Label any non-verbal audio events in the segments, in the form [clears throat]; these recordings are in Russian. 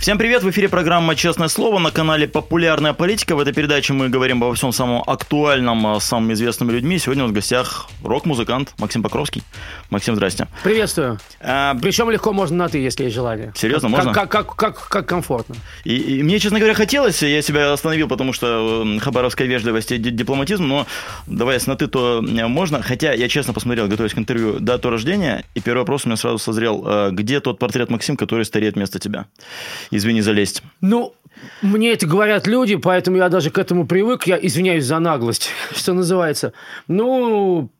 Всем привет, в эфире программа «Честное слово» на канале «Популярная политика». В этой передаче мы говорим обо всем самом актуальном с самыми известными людьми. Сегодня у нас в гостях рок-музыкант Максим Покровский. Максим, здрасте. Приветствую. А, Причем легко можно на «ты», если есть желание. Серьезно, можно? Как, как, как, как комфортно. И, и мне, честно говоря, хотелось, я себя остановил, потому что хабаровская вежливость и дипломатизм, но давай, если на «ты», то можно. Хотя я честно посмотрел, готовясь к интервью, дату рождения, и первый вопрос у меня сразу созрел. Где тот портрет Максим, который стареет вместо тебя? Извини, залезть. Ну, мне это говорят люди, поэтому я даже к этому привык. Я извиняюсь за наглость, [laughs] что называется. Ну,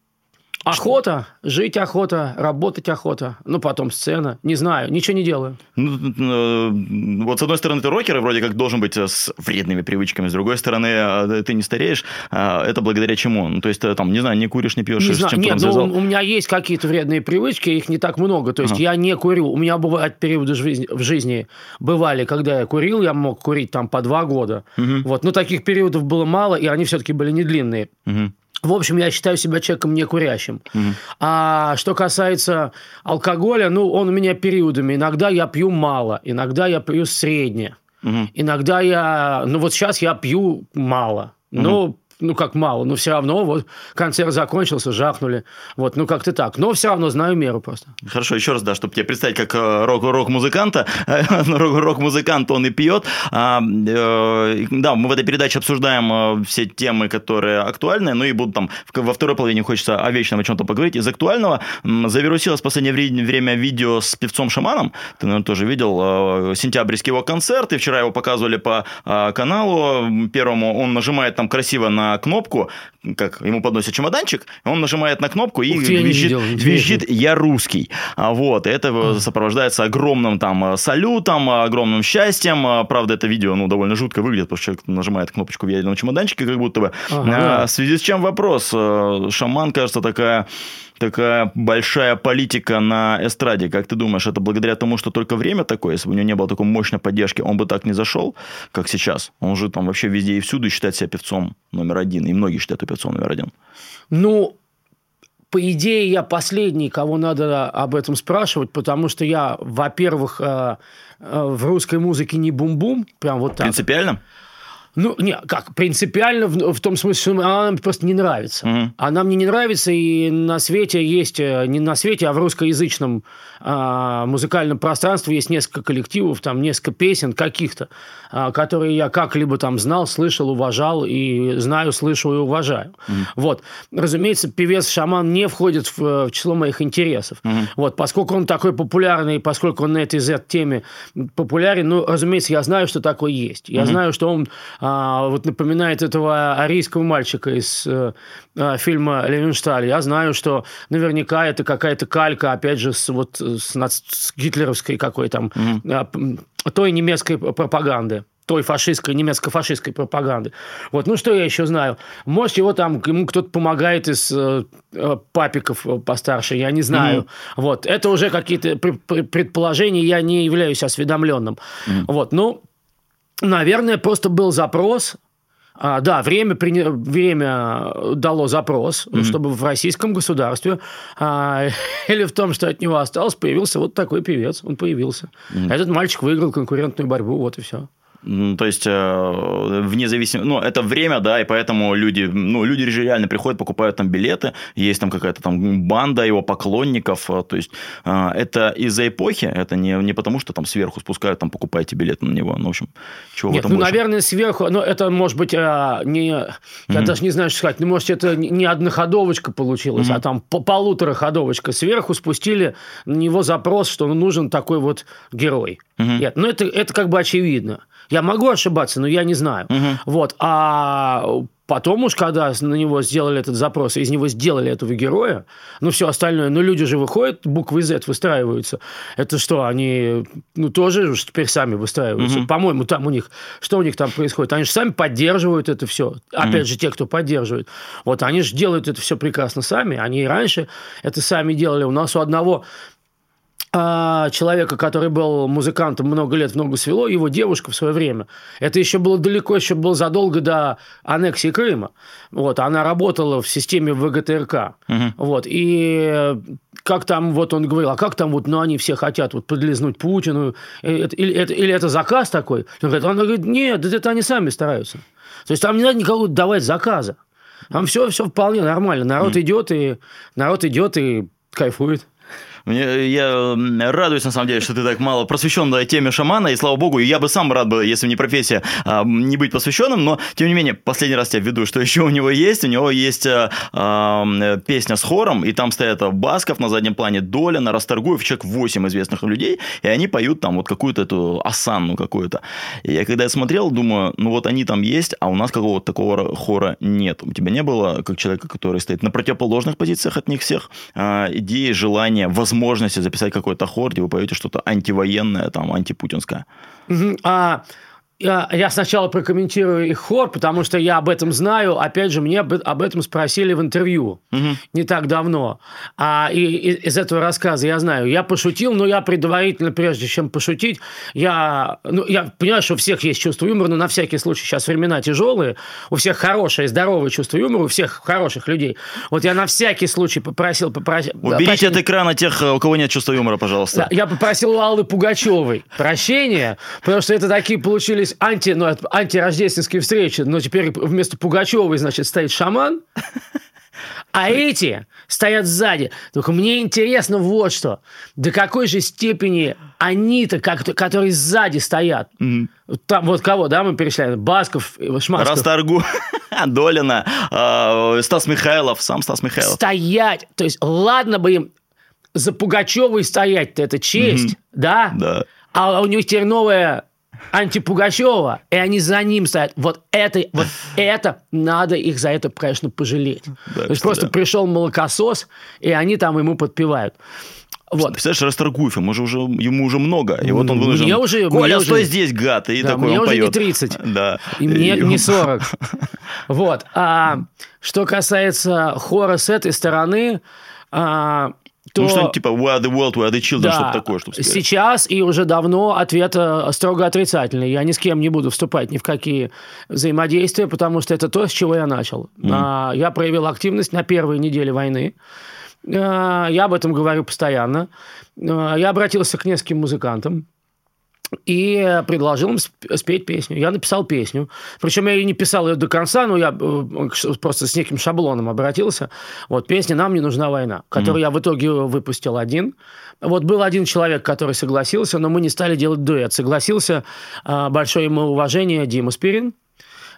Охота, жить охота, работать охота, ну потом сцена, не знаю, ничего не делаю. Ну, э, вот с одной стороны ты рокер, и вроде как должен быть э, с вредными привычками, с другой стороны э, ты не стареешь, а это благодаря чему? Ну, то есть там, не знаю, не куришь, не пьешь, не с знаю, Нет, ну, у меня есть какие-то вредные привычки, их не так много, то есть ага. я не курю, у меня бывают периоды в жизни, в жизни бывали, когда я курил, я мог курить там по два года, угу. вот, но таких периодов было мало, и они все-таки были не длинные. Угу. В общем, я считаю себя человеком не курящим. Угу. А что касается алкоголя, ну, он у меня периодами. Иногда я пью мало, иногда я пью средне. Угу. Иногда я... Ну, вот сейчас я пью мало. Угу. Ну, как мало, но все равно вот концерт закончился, жахнули. Вот, ну, как-то так. Но все равно знаю меру просто. Хорошо, еще раз, да, чтобы тебе представить как э, рок- рок-музыканта. [laughs] Рок-музыкант, он и пьет. А, э, да, мы в этой передаче обсуждаем э, все темы, которые актуальны, ну и будут там во второй половине хочется о вечном о чем-то поговорить. Из актуального завирусилось в последнее время видео с певцом-шаманом. Ты, наверное, тоже видел. Сентябрьский его концерт, и вчера его показывали по каналу первому. Он нажимает там красиво на кнопку, как ему подносят чемоданчик, он нажимает на кнопку и ты, визжит, я, визжит «Я русский». А вот, это сопровождается огромным там салютом, огромным счастьем. Правда, это видео, ну, довольно жутко выглядит, потому что человек нажимает кнопочку в ядерном чемоданчике, как будто бы. Ага. А, в связи с чем вопрос? Э, Шаман, кажется, такая такая большая политика на эстраде. Как ты думаешь, это благодаря тому, что только время такое, если бы у него не было такой мощной поддержки, он бы так не зашел, как сейчас? Он же там вообще везде и всюду считает себя певцом номер один, и многие считают его певцом номер один. Ну, по идее, я последний, кого надо об этом спрашивать, потому что я, во-первых, э, э, в русской музыке не бум-бум, прям вот так. Принципиально? Ну, не, как, принципиально в, в том смысле, что она нам просто не нравится. Угу. Она мне не нравится, и на свете есть, э, не на свете, а в русскоязычном а, музыкальном пространстве есть несколько коллективов, там несколько песен каких-то, а, которые я как-либо там знал, слышал, уважал, и знаю, слышу и уважаю. Угу. Вот. Разумеется, певец-шаман не входит в, в число моих интересов. Угу. Вот. Поскольку он такой популярный, поскольку он на этой Z-теме популярен, ну, разумеется, я знаю, что такое есть. Я угу. знаю, что он а, вот напоминает этого арийского мальчика из э, э, фильма «Левеншталь». Я знаю, что наверняка это какая-то калька, опять же, с, вот, с, с гитлеровской какой там, mm-hmm. той немецкой пропаганды той фашистской, немецко-фашистской пропаганды. Вот, ну что я еще знаю? Может, его там, ему кто-то помогает из э, папиков постарше, я не знаю. Mm-hmm. Вот, это уже какие-то предположения, я не являюсь осведомленным. Mm-hmm. Вот, ну, Наверное, просто был запрос. А, да, время, при... время дало запрос, mm-hmm. чтобы в российском государстве а, [laughs] или в том, что от него осталось, появился вот такой певец. Он появился. Mm-hmm. Этот мальчик выиграл конкурентную борьбу, вот и все. То есть, э, вне зависимости... Ну, это время, да, и поэтому люди... Ну, люди же реально приходят, покупают там билеты, есть там какая-то там банда его поклонников. Э, то есть, э, это из-за эпохи, это не, не потому, что там сверху спускают, там, покупаете билеты на него. Ну, в общем, чего Нет, в этом ну, больше? наверное, сверху... Ну, это, может быть, не... Я mm-hmm. даже не знаю, что сказать. Ну, может, это не одноходовочка получилась, mm-hmm. а там полутораходовочка. Сверху спустили на него запрос, что нужен такой вот герой. Mm-hmm. Нет, ну, это, это как бы очевидно. Я могу ошибаться, но я не знаю. Угу. Вот. А потом уж, когда на него сделали этот запрос, из него сделали этого героя, ну, все остальное, ну, люди же выходят, буквы Z выстраиваются. Это что, они, ну, тоже уж теперь сами выстраиваются. Угу. По-моему, там у них, что у них там происходит? Они же сами поддерживают это все. Опять угу. же, те, кто поддерживает. Вот они же делают это все прекрасно сами. Они и раньше это сами делали. У нас у одного а, человека, который был музыкантом много лет в ногу свело, его девушка в свое время. Это еще было далеко, еще было задолго до аннексии Крыма. Вот, она работала в системе ВГТРК. Угу. Вот, и как там, вот он говорил, а как там вот, ну, они все хотят вот подлизнуть Путину, или это, или это заказ такой? Он говорит, она говорит, нет, это они сами стараются. То есть там не надо никого давать заказа. Там все, все вполне нормально. Народ mm. идет и народ идет и кайфует. Мне, я радуюсь, на самом деле, что ты так мало просвещен на теме шамана, и слава богу, я бы сам рад был, если бы не профессия, а, не быть посвященным, но, тем не менее, последний раз тебя введу, что [laughs] еще у него есть. У него есть а, а, песня с хором, и там стоят Басков на заднем плане, Доля, на Расторгуев, человек 8 известных людей, и они поют там вот какую-то эту осанну какую-то. И я когда я смотрел, думаю, ну вот они там есть, а у нас какого-то такого хора нет. У тебя не было, как человека, который стоит на противоположных позициях от них всех, а, идеи, желания, возможности возможности записать какой-то хор, где вы поете что-то антивоенное, там, антипутинское. Угу. А я сначала прокомментирую их хор, потому что я об этом знаю. Опять же, мне об этом спросили в интервью угу. не так давно. А и, и, из этого рассказа я знаю. Я пошутил, но я предварительно, прежде чем пошутить, я, ну, я понимаю, что у всех есть чувство юмора, но на всякий случай сейчас времена тяжелые, у всех хорошее, здоровое чувство юмора, у всех хороших людей. Вот я на всякий случай попросил... попросил Уберите прощения. от экрана тех, у кого нет чувства юмора, пожалуйста. Да, я попросил у Аллы Пугачевой прощения, потому что это такие получились есть анти, ну, антирождественские встречи, но теперь вместо Пугачевой, значит, стоит шаман, а эти стоят сзади. Только мне интересно вот что. До какой же степени они-то, как, которые сзади стоят. Там вот кого, да, мы перечисляем? Басков, Шмасков. Расторгу, [laughs] Долина, э, Стас Михайлов, сам Стас Михайлов. Стоять. То есть, ладно бы им за Пугачевой стоять-то, это честь, mm-hmm. да? Да. А у них теперь новая антипугачева, и они за ним стоят. Вот это, вот это надо их за это, конечно, пожалеть. Да, То есть просто да. пришел молокосос, и они там ему подпевают. Вот. Представляешь, Расторгуев, ему, же уже, ему уже много. И вот он вынужден... Мне уже, Коля, мне стой уже... здесь, гад! И да, такой мне он уже поет. не 30. Да. И мне и... не 40. [laughs] Вот. А что касается хора с этой стороны, а, то... Ну, что-нибудь типа We are the world, we are the children, да, что-то такое, чтобы сказать. Сейчас и уже давно ответ э, строго отрицательный. Я ни с кем не буду вступать ни в какие взаимодействия, потому что это то, с чего я начал. Mm. Я проявил активность на первой неделе войны. А, я об этом говорю постоянно. А, я обратился к нескольким музыкантам и предложил им спеть песню. Я написал песню. Причем я и не писал ее до конца, но я э, просто с неким шаблоном обратился. Вот песня «Нам не нужна война», которую mm. я в итоге выпустил один. Вот был один человек, который согласился, но мы не стали делать дуэт. Согласился а, большое ему уважение Дима Спирин,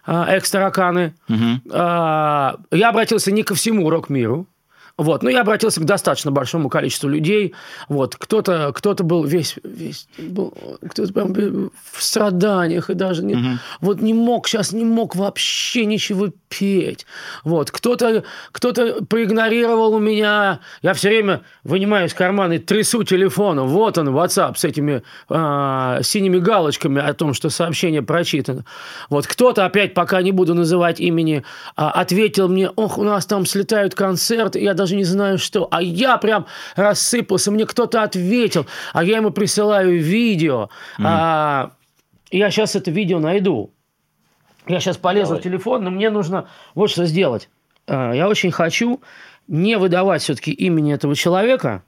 а, экс-тараканы. Mm-hmm. Я обратился не ко всему рок-миру, вот. Но я обратился к достаточно большому количеству людей. Вот. Кто-то кто был весь, весь был, кто-то прям в страданиях и даже не, угу. вот не мог, сейчас не мог вообще ничего петь. Вот. Кто-то кто проигнорировал у меня. Я все время вынимаю из кармана и трясу телефоном. Вот он, WhatsApp с этими э, синими галочками о том, что сообщение прочитано. Вот. Кто-то опять, пока не буду называть имени, э, ответил мне, ох, у нас там слетают концерты. Я даже не знаю что. А я прям рассыпался, мне кто-то ответил, а я ему присылаю видео. Mm. А, я сейчас это видео найду. Я сейчас полезу Давай. в телефон, но мне нужно вот что сделать. А, я очень хочу не выдавать все-таки имени этого человека.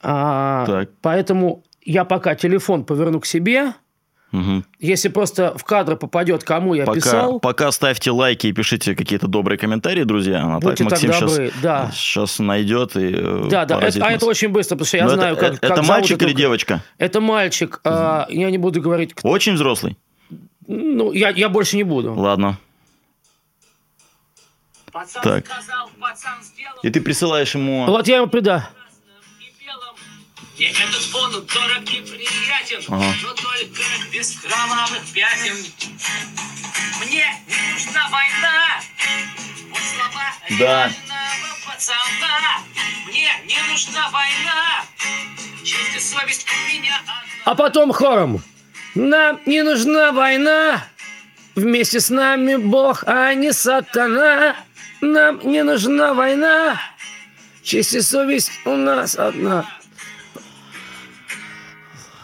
А, так. Поэтому я пока телефон поверну к себе – Угу. Если просто в кадр попадет, кому я пока, писал. Пока ставьте лайки и пишите какие-то добрые комментарии, друзья. А Будьте так, Максим так добры, сейчас, да. сейчас найдет и э, Да, да, это, а это очень быстро, потому что я Но знаю, это, как. Это как мальчик или девочка? Это мальчик. Угу. А, я не буду говорить. Кто... Очень взрослый. Ну, я, я больше не буду. Ладно. Пацан так. Сказал, пацан сделал. И ты присылаешь ему. Вот я ему прида. Этот фон дорог и приятен, ага. но только без кровавых пятен. Мне не нужна война, вот слова да. пацана. Мне не нужна война, честь и совесть у меня одна. А потом хором. Нам не нужна война, вместе с нами Бог, а не сатана. Нам не нужна война, честь и совесть у нас одна.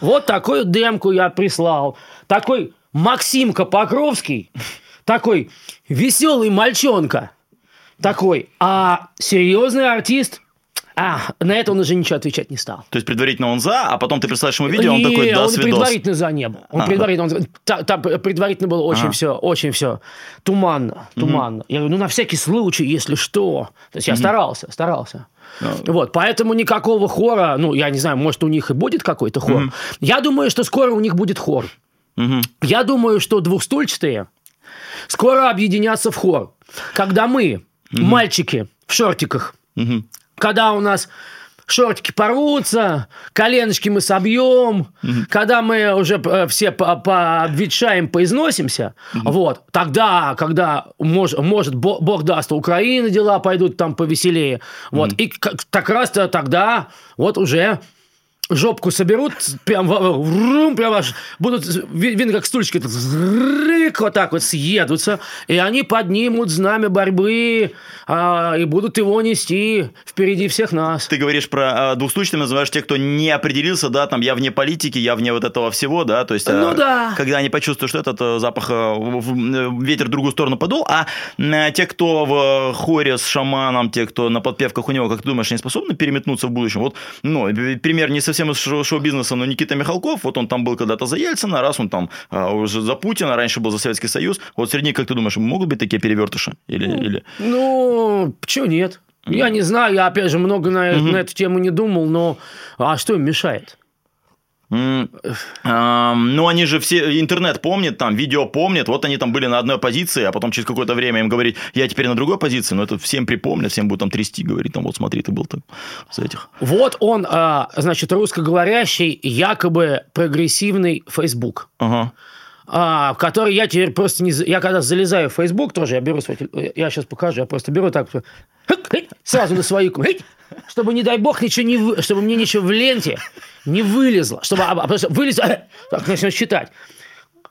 Вот такую демку я прислал. Такой Максимка Покровский, такой веселый мальчонка, такой, а серьезный артист а, на это он уже ничего отвечать не стал. То есть предварительно он за, а потом ты присылаешь ему видео, он Не, такой, да, он свидос. предварительно за не был. Он А. предварительно, он- та- там предварительно было очень Ага. все, очень все туманно, туманно. Я говорю, ну на всякий случай, если что. То есть я старался, старался. Вот, поэтому никакого хора, ну, я не знаю, может, у них и будет какой-то хор. Я думаю, что скоро у них будет хор. Мгм. Я думаю, что двухстульчатые скоро объединятся в хор. Когда мы, мальчики в шортиках, Мгм. когда у нас шортики порвутся, коленочки мы собьем, когда мы уже э, все по- пообветшаем, поизносимся, вот, тогда, когда, мож- может, Бо- Бог даст, у Украины дела пойдут там повеселее, вот, и к- так раз -то тогда вот уже жопку соберут, прям, врум, прям аж будут, ви- видно, как стульчики рык, вот так вот съедутся, и они поднимут знамя борьбы а, и будут его нести впереди всех нас. Ты говоришь про а, двухстульчатыми, называешь тех, кто не определился, да, там, я вне политики, я вне вот этого всего, да, то есть... Ну а, да. Когда они почувствуют, что этот запах, э, в- ветер в другую сторону подул, а э, те, кто в хоре с шаманом, те, кто на подпевках у него, как ты думаешь, они способны переметнуться в будущем? Вот, ну, пример не совсем из шоу- шоу-бизнеса, но Никита Михалков, вот он там был когда-то за Ельцина, раз он там а, уже за Путина, раньше был за Советский Союз, вот среди них, как ты думаешь, могут быть такие перевертыши? Или, или... Ну, почему нет? Я не знаю, я опять же много на, на эту тему не думал, но а что им мешает? Ну, они же все, интернет помнит, там, видео помнит, вот они там были на одной позиции, а потом через какое-то время им говорить, я теперь на другой позиции, но это всем припомнят, всем будут там трясти, говорить, там, вот смотри, ты был там с этих. Вот он, а, значит, русскоговорящий, якобы прогрессивный Facebook. Ага. А, который я теперь просто не... Я когда залезаю в Facebook тоже, я беру свой... Я сейчас покажу, я просто беру так, сразу на свою... Чтобы, не дай бог, ничего не... Чтобы мне ничего в ленте не вылезло. Чтобы а, а, просто вылезло... Так, начну считать.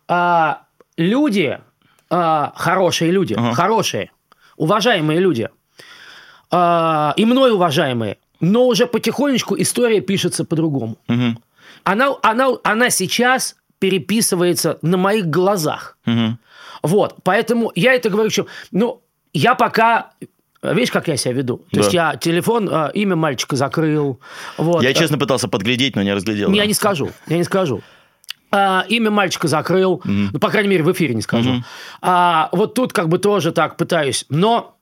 А, люди, а, хорошие люди, Ага. хорошие, уважаемые люди, а, и мной уважаемые, но уже потихонечку история пишется по-другому. Мгм. Она, она, она сейчас переписывается на моих глазах. Мгм. Вот, поэтому я это говорю, что, ну, я пока, видишь, как я себя веду? То Да. есть я телефон, а, имя мальчика закрыл. Вот. Я, честно, пытался подглядеть, но не разглядел. Я да. не скажу, я не скажу. А, имя мальчика закрыл, ну, по крайней мере, в эфире не скажу. А, вот тут как бы тоже так пытаюсь. Но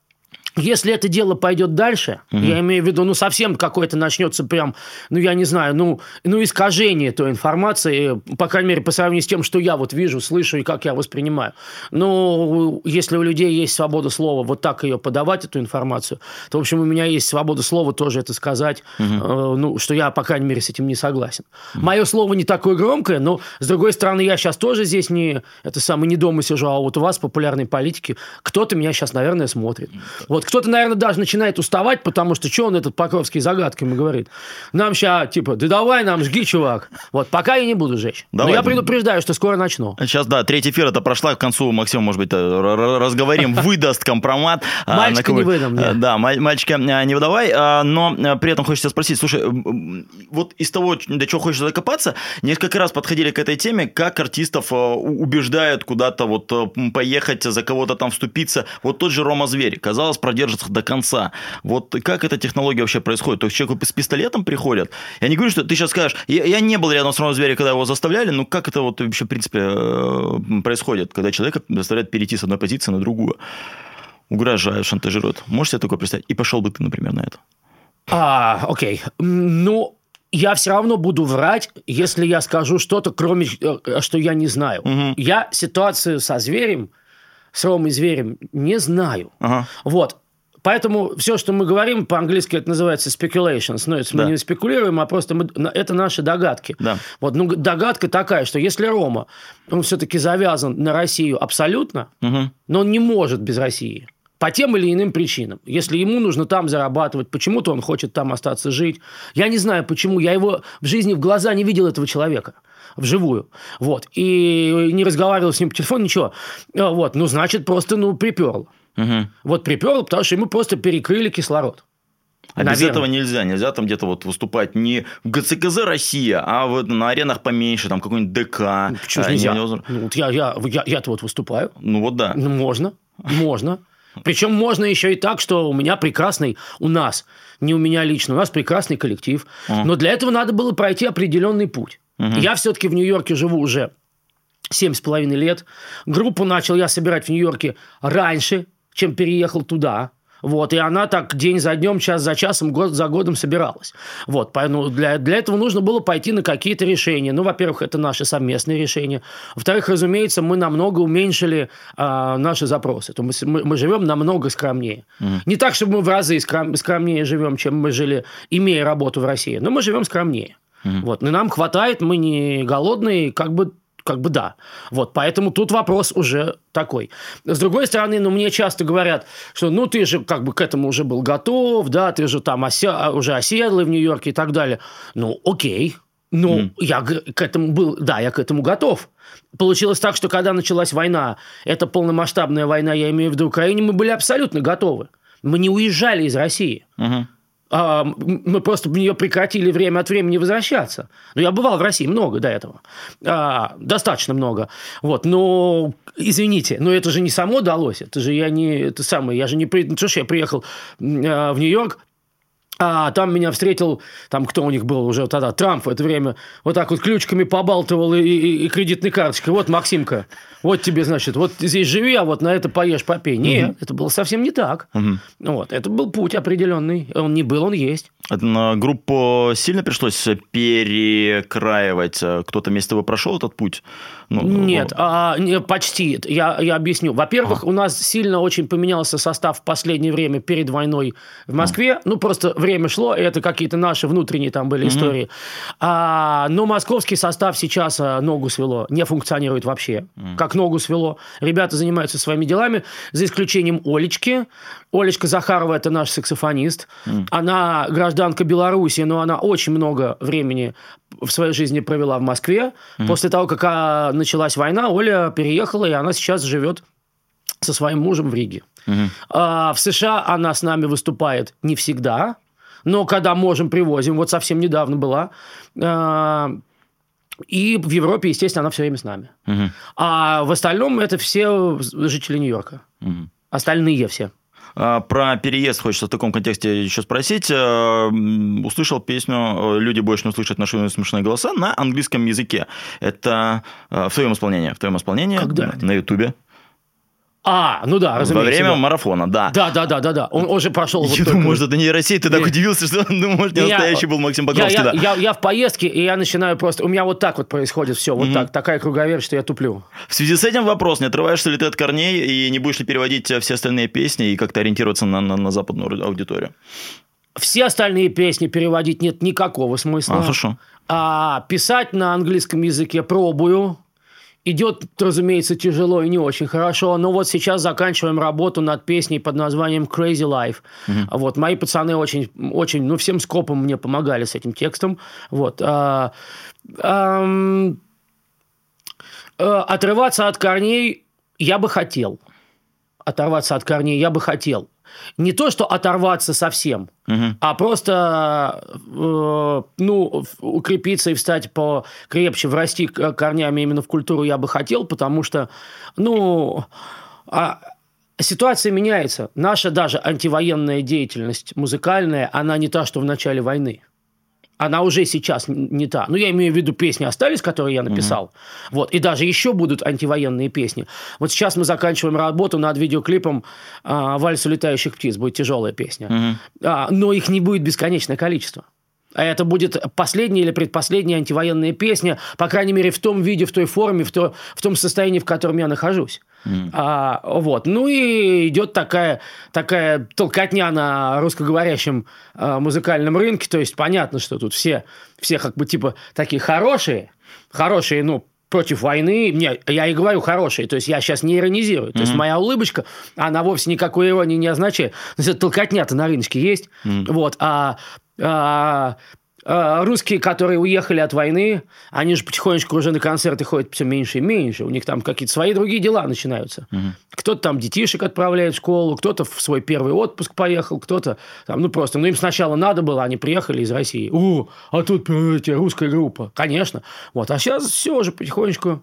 если это дело пойдет дальше, я имею в виду, ну, совсем какое-то начнется прям, ну, я не знаю, ну, ну, искажение той информации, по крайней мере, по сравнению с тем, что я вот вижу, слышу и как я воспринимаю. Ну, если у людей есть свобода слова вот так ее подавать, эту информацию, то, в общем, у меня есть свобода слова тоже это сказать, э, ну, что я, по крайней мере, с этим не согласен. Мое слово не такое громкое, но, с другой стороны, я сейчас тоже здесь не, это самое, не дома сижу, а вот у вас, популярной политики, кто-то меня сейчас, наверное, смотрит. Вот кто-то, наверное, даже начинает уставать, потому что что он этот Покровский загадками говорит? Нам сейчас, типа, да давай нам, жги, чувак. Вот, пока я не буду жечь. Давай. Но я предупреждаю, что скоро начну. Сейчас, да, третий эфир это прошла, к концу Максим, может быть, э, разговорим, [laughs] выдаст компромат. а, Мальчика не выдам, Э. Да, маль- мальчика э, не выдавай, а, но при этом хочется спросить, слушай, вот из того, до чего хочешь закопаться, несколько раз подходили к этой теме, как артистов убеждают куда-то вот поехать, за кого-то там вступиться. Вот тот же Рома Зверь, казалось, продержится до конца. Вот как эта технология вообще происходит? То есть человеку с пистолетом приходят? Я не говорю, что ты сейчас скажешь, я, я не был рядом с Ромом Зверем, когда его заставляли, но как это вот вообще, в принципе, э, происходит, когда человека заставляют перейти с одной позиции на другую? Угрожают, шантажируют. Можешь себе такое представить? И пошел бы ты, например, на это. А, окей. Ну, я все равно буду врать, если я скажу что-то, кроме, э, что я не знаю. Мгм. Я ситуацию со зверем, с Ромой Зверем, не знаю. Ага. Вот. Поэтому все, что мы говорим, по-английски это называется speculations. Ну, это мы Да. не спекулируем, а просто мы, это наши догадки. Да. Вот, ну, догадка такая, что если Рома, он все-таки завязан на Россию абсолютно, Мгм. но он не может без России. По тем или иным причинам. Если ему нужно там зарабатывать, почему-то он хочет там остаться жить. Я не знаю, почему. Я его в жизни в глаза не видел этого человека. Вживую. Вот. И не разговаривал с ним по телефону, ничего. А, Вот. Ну, значит, просто, ну, приперло. Мгм. Вот приперло, потому что ему просто перекрыли кислород. А без этого нельзя. Нельзя там где-то вот выступать не в ГЦКЗ Россия, а вот на аренах поменьше, там какой-нибудь ДК. Ну, почему же нельзя? Ну, вот я, я, я, я-то вот выступаю. Ну вот да. Ну, можно, можно. Причем можно еще и так, что у меня прекрасный, у нас, не у меня лично, у нас прекрасный коллектив. Uh-huh. Но для этого надо было пройти определенный путь. Uh-huh. Я все-таки в Нью-Йорке живу уже семь с половиной лет. Группу начал я собирать в Нью-Йорке раньше, чем переехал туда. Вот, и она так день за днем, час за часом, год за годом собиралась. Вот, поэтому для, для этого нужно было пойти на какие-то решения. Ну, во-первых, это наши совместные решения. Во-вторых, разумеется, мы намного уменьшили а, наши запросы. То мы, мы, мы живем намного скромнее. Mm. Не так, чтобы мы в разы скром, скромнее живем, чем мы жили, имея работу в России, но мы живем скромнее. Mm. Вот, и нам хватает, мы не голодные, как бы как бы да. Вот, поэтому тут вопрос уже такой. С другой стороны, ну, мне часто говорят, что, ну, ты же как бы к этому уже был готов, да, ты же там ося... уже оседлый в Нью-Йорке и так далее. Ну, окей. Ну, mm. я к этому был, да, я к этому готов. Получилось так, что когда началась война, это полномасштабная война, я имею в виду Украине, мы были абсолютно готовы. Мы не уезжали из России. Uh-huh. А, мы просто в нее прекратили время от времени возвращаться. Но я бывал в России много до этого. А, достаточно много. Вот. Но, извините, но это же не само далось. Это же я не... Это самое, я же не... Ну, что ж, я приехал а, в Нью-Йорк, а там меня встретил, там кто у них был уже тогда, Трамп в это время, вот так вот ключками побалтывал и, и, и кредитной карточкой. Вот, Максимка, вот тебе, значит, вот здесь живи, а вот на это поешь, попей. Нет, угу. это было совсем не так. Угу. Вот, это был путь определенный. Он не был, он есть. На группу сильно пришлось перекраивать? Кто-то вместе с тобой прошел этот путь? Ну, Нет, а, не, почти. Я, я объясню. Во-первых, а. у нас сильно очень поменялся состав в последнее время перед войной в Москве. А. Ну, просто время шло, и это какие-то наши внутренние там были истории. А, но московский состав сейчас а, ногу свело, не функционирует вообще. Угу. Как ногу свело. Ребята занимаются своими делами, за исключением Олечки. Олечка Захарова – это наш саксофонист. Mm. Она гражданка Беларуси, но она очень много времени в своей жизни провела в Москве. Mm. После того, как началась война, Оля переехала, и она сейчас живет со своим мужем в Риге. А, в США она с нами выступает не всегда, но когда можем, привозим. Вот совсем недавно была. А, и в Европе, естественно, она все время с нами. Угу. А в остальном это все жители Нью-Йорка. Угу. Остальные все. А, про переезд хочется в таком контексте еще спросить. Э, услышал песню «Люди больше не услышат наши смешные голоса» на английском языке. Это э, в твоем исполнении? В твоем исполнении? Когда? На Ютубе. А, ну да, разумеется. Во время да. марафона, да. Да, да, да, да, да. Он уже прошел. Я думаю, может, это не Россия, ты так удивился, что ну, может, не настоящий был Максим Покровский, я, да. Я, я в поездке, и я начинаю просто... У меня вот так вот происходит все, вот так, такая круговерть, что я туплю. В связи с этим вопрос, не отрываешься ли ты от корней, и не будешь ли переводить все остальные песни и как-то ориентироваться на, на, на западную аудиторию? Все остальные песни переводить нет никакого смысла. А, хорошо. А писать на английском языке пробую, Идет, разумеется, тяжело и не очень хорошо, но вот сейчас заканчиваем работу над песней под названием Crazy Life. Угу. Вот, мои пацаны очень, очень, ну, всем скопом мне помогали с этим текстом. Вот. А, а, а, отрываться от корней я бы хотел. Оторваться от корней я бы хотел не то, что оторваться совсем, угу. а просто э, ну, укрепиться и встать покрепче, врасти корнями именно в культуру я бы хотел, потому что, ну, а, ситуация меняется. Наша даже антивоенная деятельность музыкальная, она не та, что в начале войны она уже сейчас не та. Ну, я имею в виду песни остались, которые я написал. Mm-hmm. Вот. И даже еще будут антивоенные песни. Вот сейчас мы заканчиваем работу над видеоклипом а, «Вальс улетающих птиц». Будет тяжелая песня. Mm-hmm. А, но их не будет бесконечное количество. А это будет последняя или предпоследняя антивоенная песня, по крайней мере, в том виде, в той форме, в, то, в том состоянии, в котором я нахожусь. Mm. А, вот. Ну и идет такая, такая толкотня на русскоговорящем а, музыкальном рынке. То есть понятно, что тут все, все как бы типа такие хорошие, хорошие, ну, против войны. Не, я и говорю хорошие, то есть я сейчас не иронизирую. Mm-hmm. То есть моя улыбочка, она вовсе никакой иронии не означает. То есть толкотня-то на рынке есть. Mm-hmm. Вот. А А, русские, которые уехали от войны, они же потихонечку уже на концерты ходят все меньше и меньше. У них там какие-то свои другие дела начинаются. Угу. Кто-то там детишек отправляет в школу, кто-то в свой первый отпуск поехал, кто-то там, ну просто, ну им сначала надо было, они приехали из России. О, а тут эти, русская группа. Конечно. Вот, а сейчас все уже потихонечку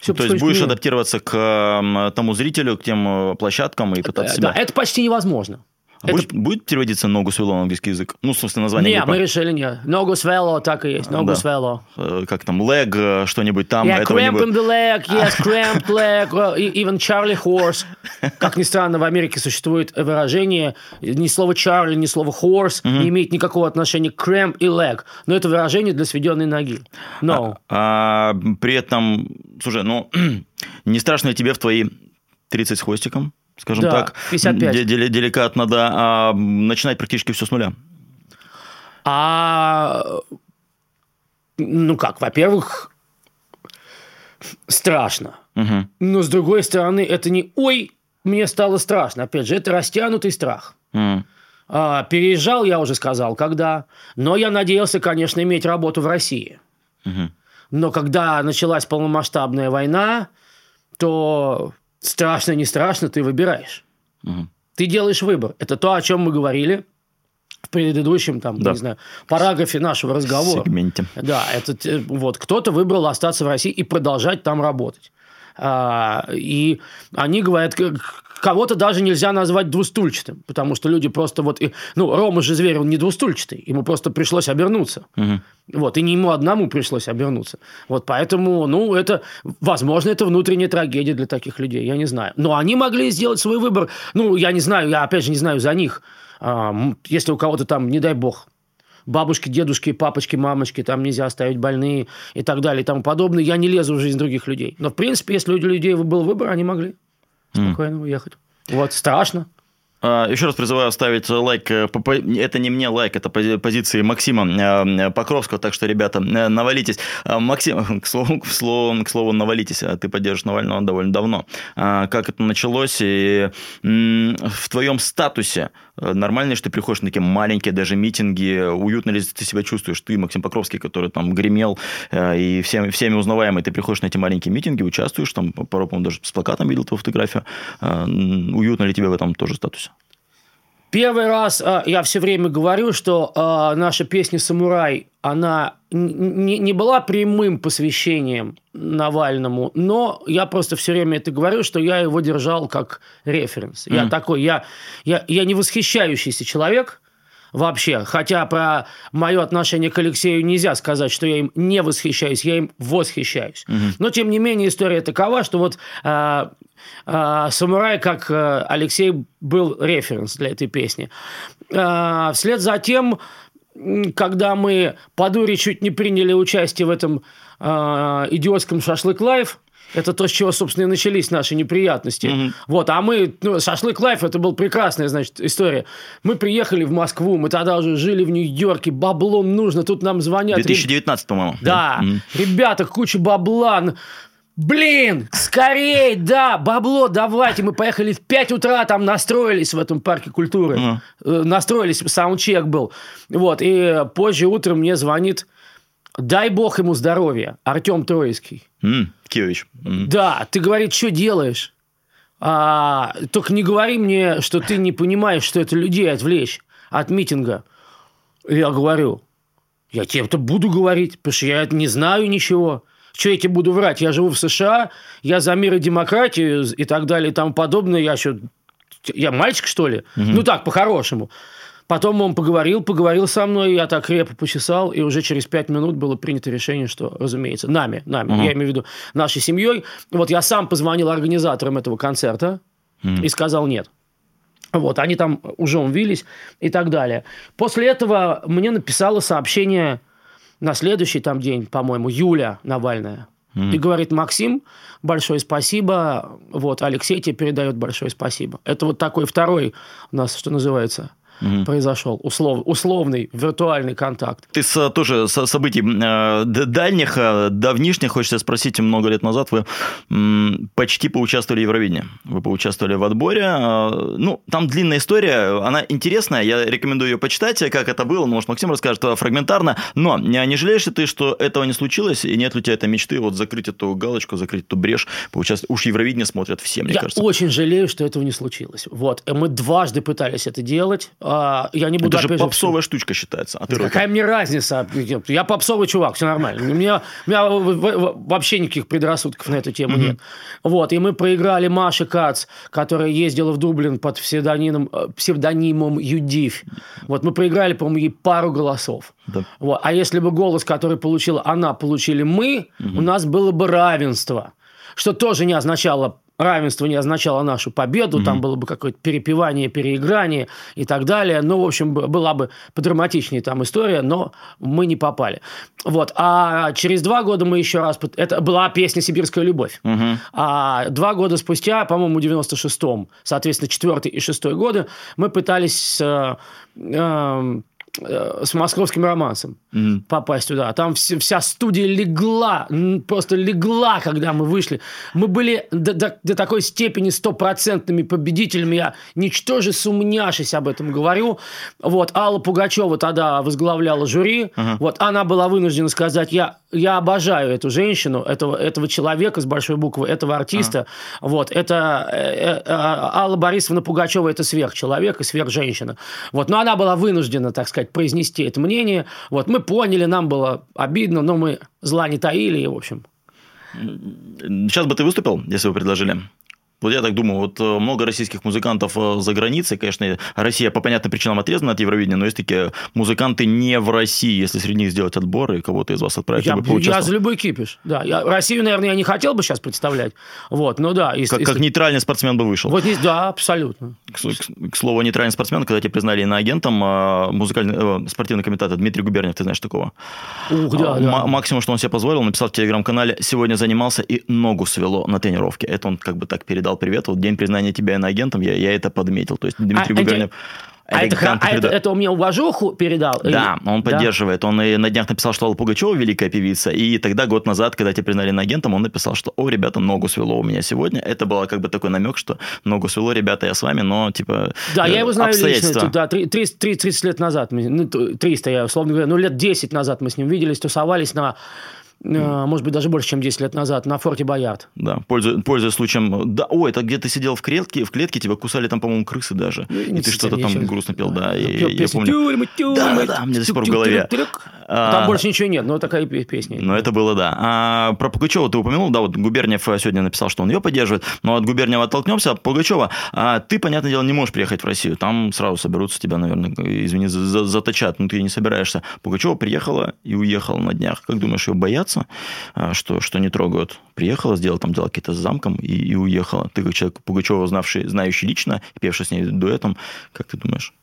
все То есть будешь адаптироваться к тому зрителю, к тем э, площадкам и пытаться да, себя... Да, это почти невозможно. А это... будет, будет переводиться ногу свело на английский язык? Ну, собственно, название Нет, мы решили нет. Ногу свело, так и есть. Ногу да. свело. Э, как там, leg, э, что-нибудь там. Yeah, cramp in the leg, [laughs] yes, cramped leg, even Charlie Horse. Как ни странно, в Америке существует выражение, ни слово Charlie, ни слово Horse mm-hmm. не имеет никакого отношения к cramp и leg. Но это выражение для сведенной ноги. No. А, а, при этом, слушай, ну, [clears throat] не страшно ли тебе в твои 30 с хвостиком? Скажем да, так, 55. деликатно, да, а начинать практически все с нуля? А, ну как, во-первых, страшно. Угу. Но с другой стороны, это не «ой, мне стало страшно». Опять же, это растянутый страх. Угу. А, переезжал, я уже сказал, когда. Но я надеялся, конечно, иметь работу в России. Угу. Но когда началась полномасштабная война, то страшно, не страшно, ты выбираешь. Угу. Ты делаешь выбор. Это то, о чем мы говорили в предыдущем, там, да. не знаю, параграфе нашего разговора. Сегменте. Да, это вот кто-то выбрал остаться в России и продолжать там работать. А, и они говорят, кого-то даже нельзя назвать двустульчатым, потому что люди просто вот... Ну, Рома же зверь, он не двустульчатый, ему просто пришлось обернуться. Угу. Вот, и не ему одному пришлось обернуться. Вот поэтому, ну, это, возможно, это внутренняя трагедия для таких людей, я не знаю. Но они могли сделать свой выбор. Ну, я не знаю, я опять же не знаю за них. А, если у кого-то там, не дай бог, бабушки, дедушки, папочки, мамочки, там нельзя оставить больные и так далее и тому подобное. Я не лезу в жизнь других людей. Но, в принципе, если у людей был выбор, они могли спокойно mm. уехать. Вот, страшно. А, Еще раз призываю ставить лайк. Э, это не мне лайк, это позиции Максима э, Покровского, так что, ребята, э, навалитесь. А, Максим, [laughs] к слову, к слову, к слову навалитесь, а ты поддержишь Навального довольно давно. Как это началось? И в твоем статусе нормально, что ты приходишь на такие маленькие даже митинги? Уютно ли ты себя чувствуешь? Ты, Максим Покровский, который там гремел и всеми, всеми узнаваемый, ты приходишь на эти маленькие митинги, участвуешь, там, порой, по даже с плакатом видел твою фотографию. Уютно ли тебе в этом тоже статусе? Первый раз э, я все время говорю, что э, наша песня «Самурай», она не, не была прямым посвящением Навальному, но я просто все время это говорю, что я его держал как референс. Mm. Я такой, я, я, я не восхищающийся человек – вообще. Хотя про мое отношение к Алексею нельзя сказать, что я им не восхищаюсь, я им восхищаюсь. Угу. Но, тем не менее, история такова, что вот э, «Самурай», как э, Алексей, был референс для этой песни. Э, вслед за тем, когда мы по дуре чуть не приняли участие в этом э, идиотском шашлык live, это то, с чего, собственно, и начались наши неприятности. Угу. Вот, а мы, ну, шашлык live, это была прекрасная, значит, история. Мы приехали в Москву, мы тогда уже жили в Нью-Йорке, бабло нужно, тут нам звонят. 2019, по-моему. Да, угу. ребята, куча бабла, Блин, скорей, да, бабло, давайте. Мы поехали в 5 утра, там настроились в этом парке культуры. Mm. Настроились, саундчек был. Вот, и позже утром мне звонит Дай бог ему здоровья. Артем Троицкий. Mm, Киевич. Mm. Да, ты, говорит, что делаешь? А, только не говори мне, что ты не понимаешь, что это людей отвлечь от митинга. Я говорю, я тебе-то буду говорить, потому что я не знаю ничего. Что я тебе буду врать? Я живу в США, я за мир и демократию и так далее и тому подобное. Я что, я мальчик, что ли? Угу. Ну так, по-хорошему. Потом он поговорил, поговорил со мной, я так крепко почесал, и уже через пять минут было принято решение, что, разумеется, нами, нами, uh-huh. я имею в виду нашей семьей. Вот я сам позвонил организаторам этого концерта uh-huh. и сказал нет. Вот, они там уже умвились и так далее. После этого мне написала сообщение на следующий там день, по-моему, Юля Навальная. Mm. И говорит, Максим, большое спасибо. Вот, Алексей тебе передает большое спасибо. Это вот такой второй у нас, что называется, угу. произошел, услов, условный виртуальный контакт. Ты с, тоже с событий э, дальних, э, давнишних, хочется спросить, много лет назад вы м, почти поучаствовали в Евровидении. Вы поучаствовали в отборе. Э, ну, там длинная история, она интересная, я рекомендую ее почитать, как это было, может, Максим расскажет фрагментарно, но не, не жалеешь ли ты, что этого не случилось, и нет ли у тебя этой мечты вот закрыть эту галочку, закрыть эту брешь, поучаствовать? Уж Евровидение смотрят все, мне я кажется. Я очень жалею, что этого не случилось. Вот. Мы дважды пытались это делать. А, я не буду это же попсовая же... штучка считается. А ты Какая мне разница? Я попсовый чувак, все нормально. У меня, у меня вообще никаких предрассудков на эту тему нет. Вот. И мы проиграли Маше Кац, которая ездила в Дублин под псевдонимом, э, псевдонимом Юдив. Вот. Мы проиграли, по-моему, ей пару голосов. Да. Вот. А если бы голос, который получила она, получили мы, угу. у нас было бы равенство. Что тоже не означало равенство не означало нашу победу, mm-hmm. там было бы какое-то перепевание, переиграние и так далее. Ну, в общем, была бы подраматичнее там история, но мы не попали. Вот. А через два года мы еще раз... Это была песня «Сибирская любовь». Mm-hmm. А два года спустя, по-моему, в 96-м, соответственно, четвертый и шестой годы, мы пытались... Э, э, Э, с московским романсом mm-hmm. попасть туда. Там вся, вся студия легла, просто легла, когда мы вышли. Мы были до, до, до такой степени стопроцентными победителями. Я ничтоже сумняшись об этом говорю. Вот, Алла Пугачева тогда возглавляла жюри. Uh-huh. Вот, она была вынуждена сказать, я, я обожаю эту женщину, этого, этого человека с большой буквы, этого артиста. Uh-huh. Вот, это э, э, Алла Борисовна Пугачева, это сверхчеловек и сверхженщина. Вот, но она была вынуждена, так сказать, сказать, произнести это мнение. Вот мы поняли, нам было обидно, но мы зла не таили, и, в общем. Сейчас бы ты выступил, если бы предложили? Вот я так думаю, вот э, много российских музыкантов э, за границей, конечно, Россия по понятным причинам отрезана от Евровидения, но есть такие музыканты не в России, если среди них сделать отбор и кого-то из вас отправить, я, я за любой кипиш, да. Я, Россию, наверное, я не хотел бы сейчас представлять, вот, но да. Если, как, если... как нейтральный спортсмен бы вышел. Вот, да, абсолютно. К, к, к слову, нейтральный спортсмен, когда тебя признали иноагентом, а, музыкальный, э, спортивный комитет Дмитрий Губерниев, ты знаешь такого? Ух, да, да. Максимум, что он себе позволил, написал в телеграм-канале, сегодня занимался и ногу свело на тренировке. Это он как бы так передал привет. Вот день признания тебя иноагентом, я, я это подметил. То есть Дмитрий а, Губерниев... А, это, а это, это он мне уважуху передал? Да, или? он поддерживает. Да? Он и на днях написал, что Алла Пугачева великая певица. И тогда, год назад, когда тебя признали агентом, он написал, что «О, ребята, ногу свело у меня сегодня». Это было как бы такой намек, что ногу свело, ребята, я с вами, но типа Да, я его знаю лично. Да, 30, 30 лет назад, ну, 300, я условно говоря, ну, лет 10 назад мы с ним виделись, тусовались на Э, может быть, даже больше, чем 10 лет назад, на форте Боярд. Да, пользуясь, пользуясь случаем. Да, ой, это где ты сидел в клетке, в клетке тебя кусали там, по-моему, крысы даже. Ну, и ты что-то там еще... грустно пел, да. И, я, я помню. Тюрьмы, тюрьмы, да, да, да, мне до сих пор в голове. А, там больше ничего нет, но такая песня. Но это было, да. А про Пугачева ты упомянул, да, вот Губерниев сегодня написал, что он ее поддерживает, но от Губерниева оттолкнемся. Пугачева, а ты, понятное дело, не можешь приехать в Россию. Там сразу соберутся тебя, наверное, извини, заточат, но ты не собираешься. Пугачева приехала и уехала на днях. Как думаешь, ее боятся? А, что, что не трогают. Приехала, сделала там дела какие-то с замком и, и уехала. Ты как человек Пугачева, знавший, знающий лично, певший с ней дуэтом, как ты думаешь?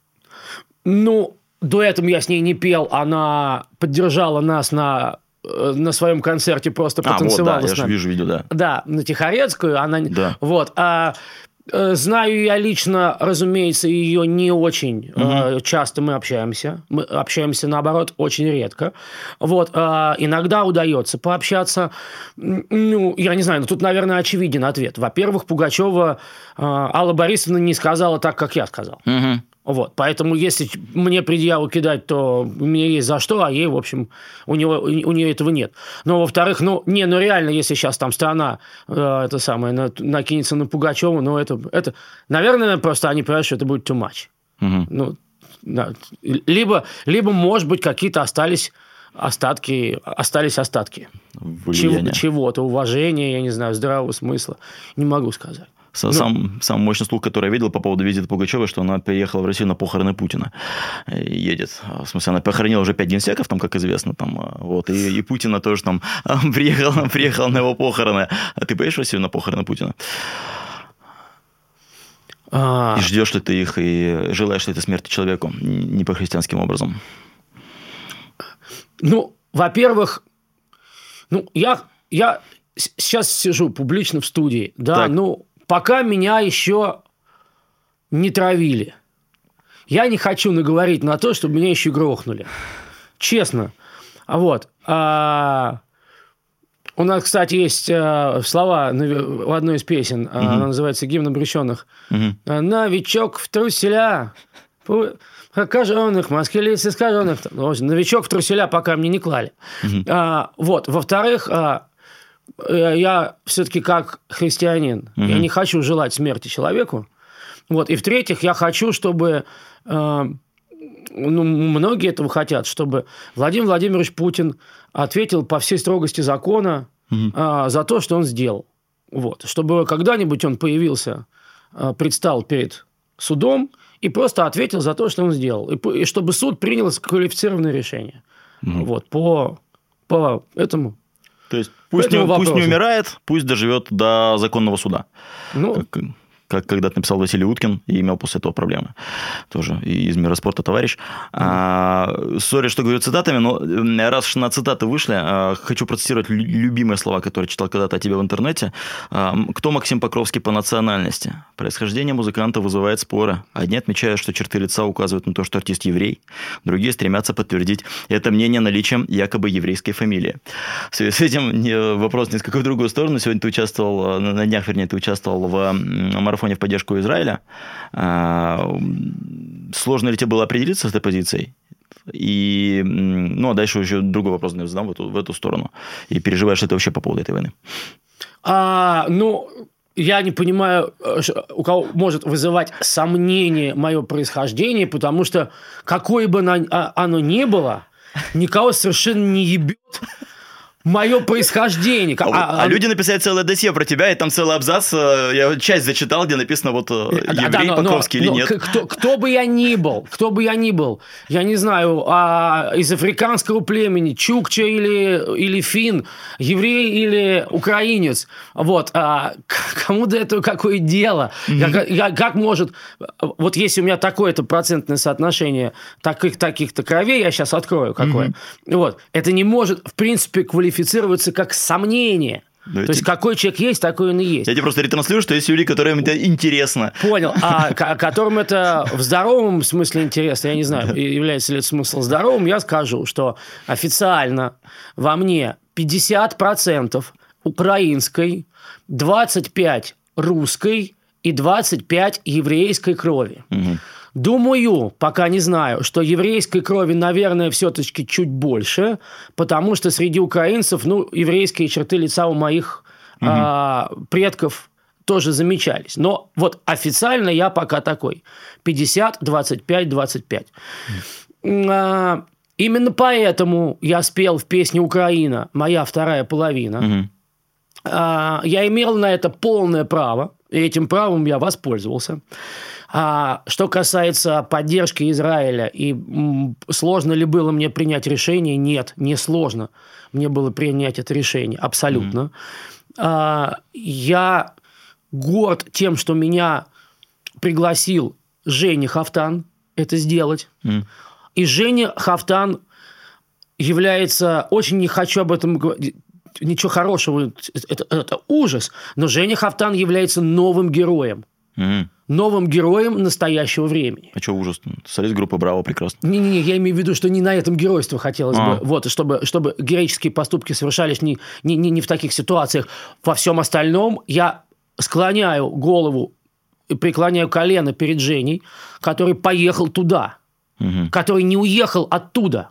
Ну, дуэтом я с ней не пел, она поддержала нас на э, на своем концерте просто потанцевала а, вот, да. Я же вижу видео, да. Да, на Тихорецкую. Она... Да. Вот. А Э, знаю я лично, разумеется, ее не очень угу. часто мы общаемся. Мы общаемся, наоборот, очень редко. Вот. А иногда удается пообщаться. Ну, я не знаю, но тут, наверное, очевиден ответ. Во-первых, Пугачева Алла Борисовна не сказала так, как я сказал. Угу. Вот, поэтому если мне предъяву кидать, то у меня есть за что, а ей, в общем, у, него, у нее этого нет. Но, во-вторых, ну, не, ну, реально, если сейчас там страна, э, это самое, на, накинется на Пугачеву, ну, это, это, наверное, просто они понимают, что это будет too much. Угу. Ну, да. либо, либо, может быть, какие-то остались остатки, остались остатки. Чего, чего-то, уважения, я не знаю, здравого смысла. Не могу сказать. Ну, сам, самый мощный слух, который я видел по поводу визита Пугачевой, что она приехала в Россию на похороны Путина. Едет. В смысле, она похоронила уже пять генсеков, там, как известно. Там, вот, и, и Путина тоже там [laughs] приехала, приехала на его похороны. А ты поедешь в Россию на похороны Путина? А... И ждешь ли ты их, и желаешь ли ты смерти человеку не по христианским образом? Ну, во-первых, ну, я, я сейчас сижу публично в студии, да, так. ну, пока меня еще не травили. Я не хочу наговорить на то, чтобы меня еще грохнули. Честно. А вот. А, у нас, кстати, есть э, слова в одной из песен. Угу. Она называется «Гимн обреченных». Угу. «Новичок в труселя». Окаженных, москалиц искаженных. Новичок в труселя пока мне не клали. Угу. А, вот. Во-вторых, а, я все-таки как христианин, угу. я не хочу желать смерти человеку. Вот. И в-третьих, я хочу, чтобы... А, ну, многие этого хотят, чтобы Владимир Владимирович Путин ответил по всей строгости закона угу. а, за то, что он сделал. Вот. Чтобы когда-нибудь он появился, а, предстал перед судом и просто ответил за то, что он сделал. И, и чтобы суд принял квалифицированное решение. Угу. Вот, по, по этому. То есть пусть, не, пусть не умирает, пусть доживет до законного суда. Ну, как когда-то написал Василий Уткин и имел после этого проблемы. Тоже из мира спорта товарищ. Mm-hmm. сори, что говорю цитатами, но раз уж на цитаты вышли, а, хочу процитировать любимые слова, которые читал когда-то о тебе в интернете. А, кто Максим Покровский по национальности? Происхождение музыканта вызывает споры. Одни отмечают, что черты лица указывают на то, что артист еврей. Другие стремятся подтвердить это мнение наличием якобы еврейской фамилии. В связи с этим вопрос несколько в другую сторону. Сегодня ты участвовал, на днях, вернее, ты участвовал в марафоне марафоне в поддержку Израиля. А, сложно ли тебе было определиться с этой позицией? И, ну, а дальше еще другой вопрос задам в эту, в эту сторону. И переживаешь ли ты вообще по поводу этой войны? А, ну, я не понимаю, у кого может вызывать сомнение мое происхождение, потому что какое бы а, оно ни было, никого совершенно не ебет мое происхождение. А, а, а люди написали целое досье про тебя, и там целый абзац, э, я часть зачитал, где написано вот э, еврей да, но, Покровский но, или но, нет. Кто, кто бы я ни был, кто бы я ни был, я не знаю, а, из африканского племени, чукча или, или фин, еврей или украинец, вот, а, кому до этого какое дело? Mm-hmm. Как, я, как может, вот если у меня такое-то процентное соотношение таких, таких-то кровей, я сейчас открою какое, mm-hmm. вот, это не может, в принципе, квалифицировать квалифицируется как сомнение. Но То есть, какой человек есть, такой он и есть. Я тебе просто ретранслирую, что есть люди, которым это интересно. Понял. А [laughs] которым это в здоровом смысле интересно, я не знаю, является ли это смысл здоровым, я скажу, что официально во мне 50% украинской, 25% русской и 25% еврейской крови. Угу. Думаю, пока не знаю, что еврейской крови, наверное, все-таки чуть больше, потому что среди украинцев, ну, еврейские черты лица у моих угу. а, предков тоже замечались. Но вот официально я пока такой. 50, 25, 25. А, именно поэтому я спел в песне «Украина», моя вторая половина. Угу. А, я имел на это полное право, и этим правом я воспользовался. А что касается поддержки Израиля и сложно ли было мне принять решение, нет, не сложно. Мне было принять это решение, абсолютно. Mm-hmm. А, я горд тем, что меня пригласил Женя Хафтан это сделать. Mm. И Женя Хафтан является, очень не хочу об этом говорить, ничего хорошего, это, это ужас, но Женя Хафтан является новым героем. Mm новым героем настоящего времени. А что ужас? Солист группы «Браво» прекрасно. Не-не-не, я имею в виду, что не на этом геройство хотелось а. бы. Вот, чтобы, чтобы героические поступки совершались не, не, не, не в таких ситуациях. Во всем остальном я склоняю голову преклоняю колено перед Женей, который поехал туда, угу. который не уехал оттуда,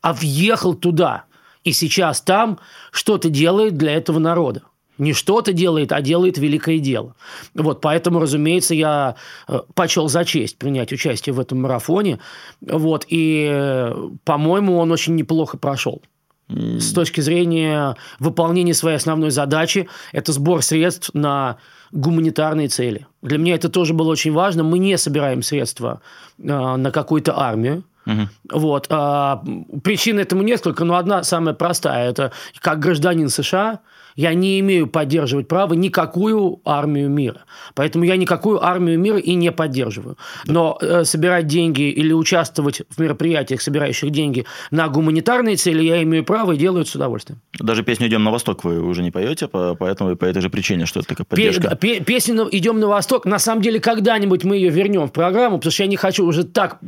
а въехал туда. И сейчас там что-то делает для этого народа не что-то делает, а делает великое дело. Вот, поэтому, разумеется, я э, почел за честь принять участие в этом марафоне. Вот, и, э, по-моему, он очень неплохо прошел. С точки зрения выполнения своей основной задачи, это сбор средств на гуманитарные цели. Для меня это тоже было очень важно. Мы не собираем средства э, на какую-то армию. Угу. Вот. А, причин этому несколько, но одна самая простая. Это как гражданин США – я не имею поддерживать право никакую армию мира. Поэтому я никакую армию мира и не поддерживаю. Но э, собирать деньги или участвовать в мероприятиях, собирающих деньги на гуманитарные цели, я имею право и делаю это с удовольствием. Даже песню «Идем на восток» вы уже не поете, поэтому по этой же причине, что это такая поддержка. Пе- песню «Идем на восток», на самом деле, когда-нибудь мы ее вернем в программу, потому что я не хочу уже так,